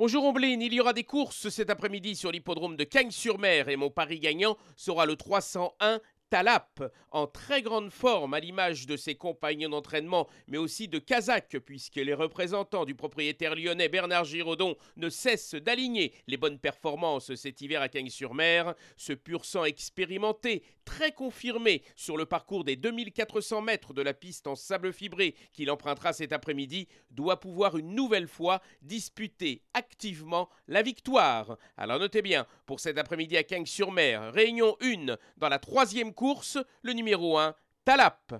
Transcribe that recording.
Bonjour Omblin, il y aura des courses cet après-midi sur l'hippodrome de Cagnes-sur-Mer et mon pari gagnant sera le 301 Talap, en très grande forme à l'image de ses compagnons d'entraînement, mais aussi de Kazakh, puisque les représentants du propriétaire lyonnais Bernard Giraudon ne cessent d'aligner les bonnes performances cet hiver à Cagnes-sur-Mer. Ce pur sang expérimenté, très confirmé sur le parcours des 2400 mètres de la piste en sable fibré qu'il empruntera cet après-midi, doit pouvoir une nouvelle fois disputer activement la victoire. Alors notez bien, pour cet après-midi à Cagnes-sur-Mer, réunion 1 dans la troisième course, le numéro 1, Talap.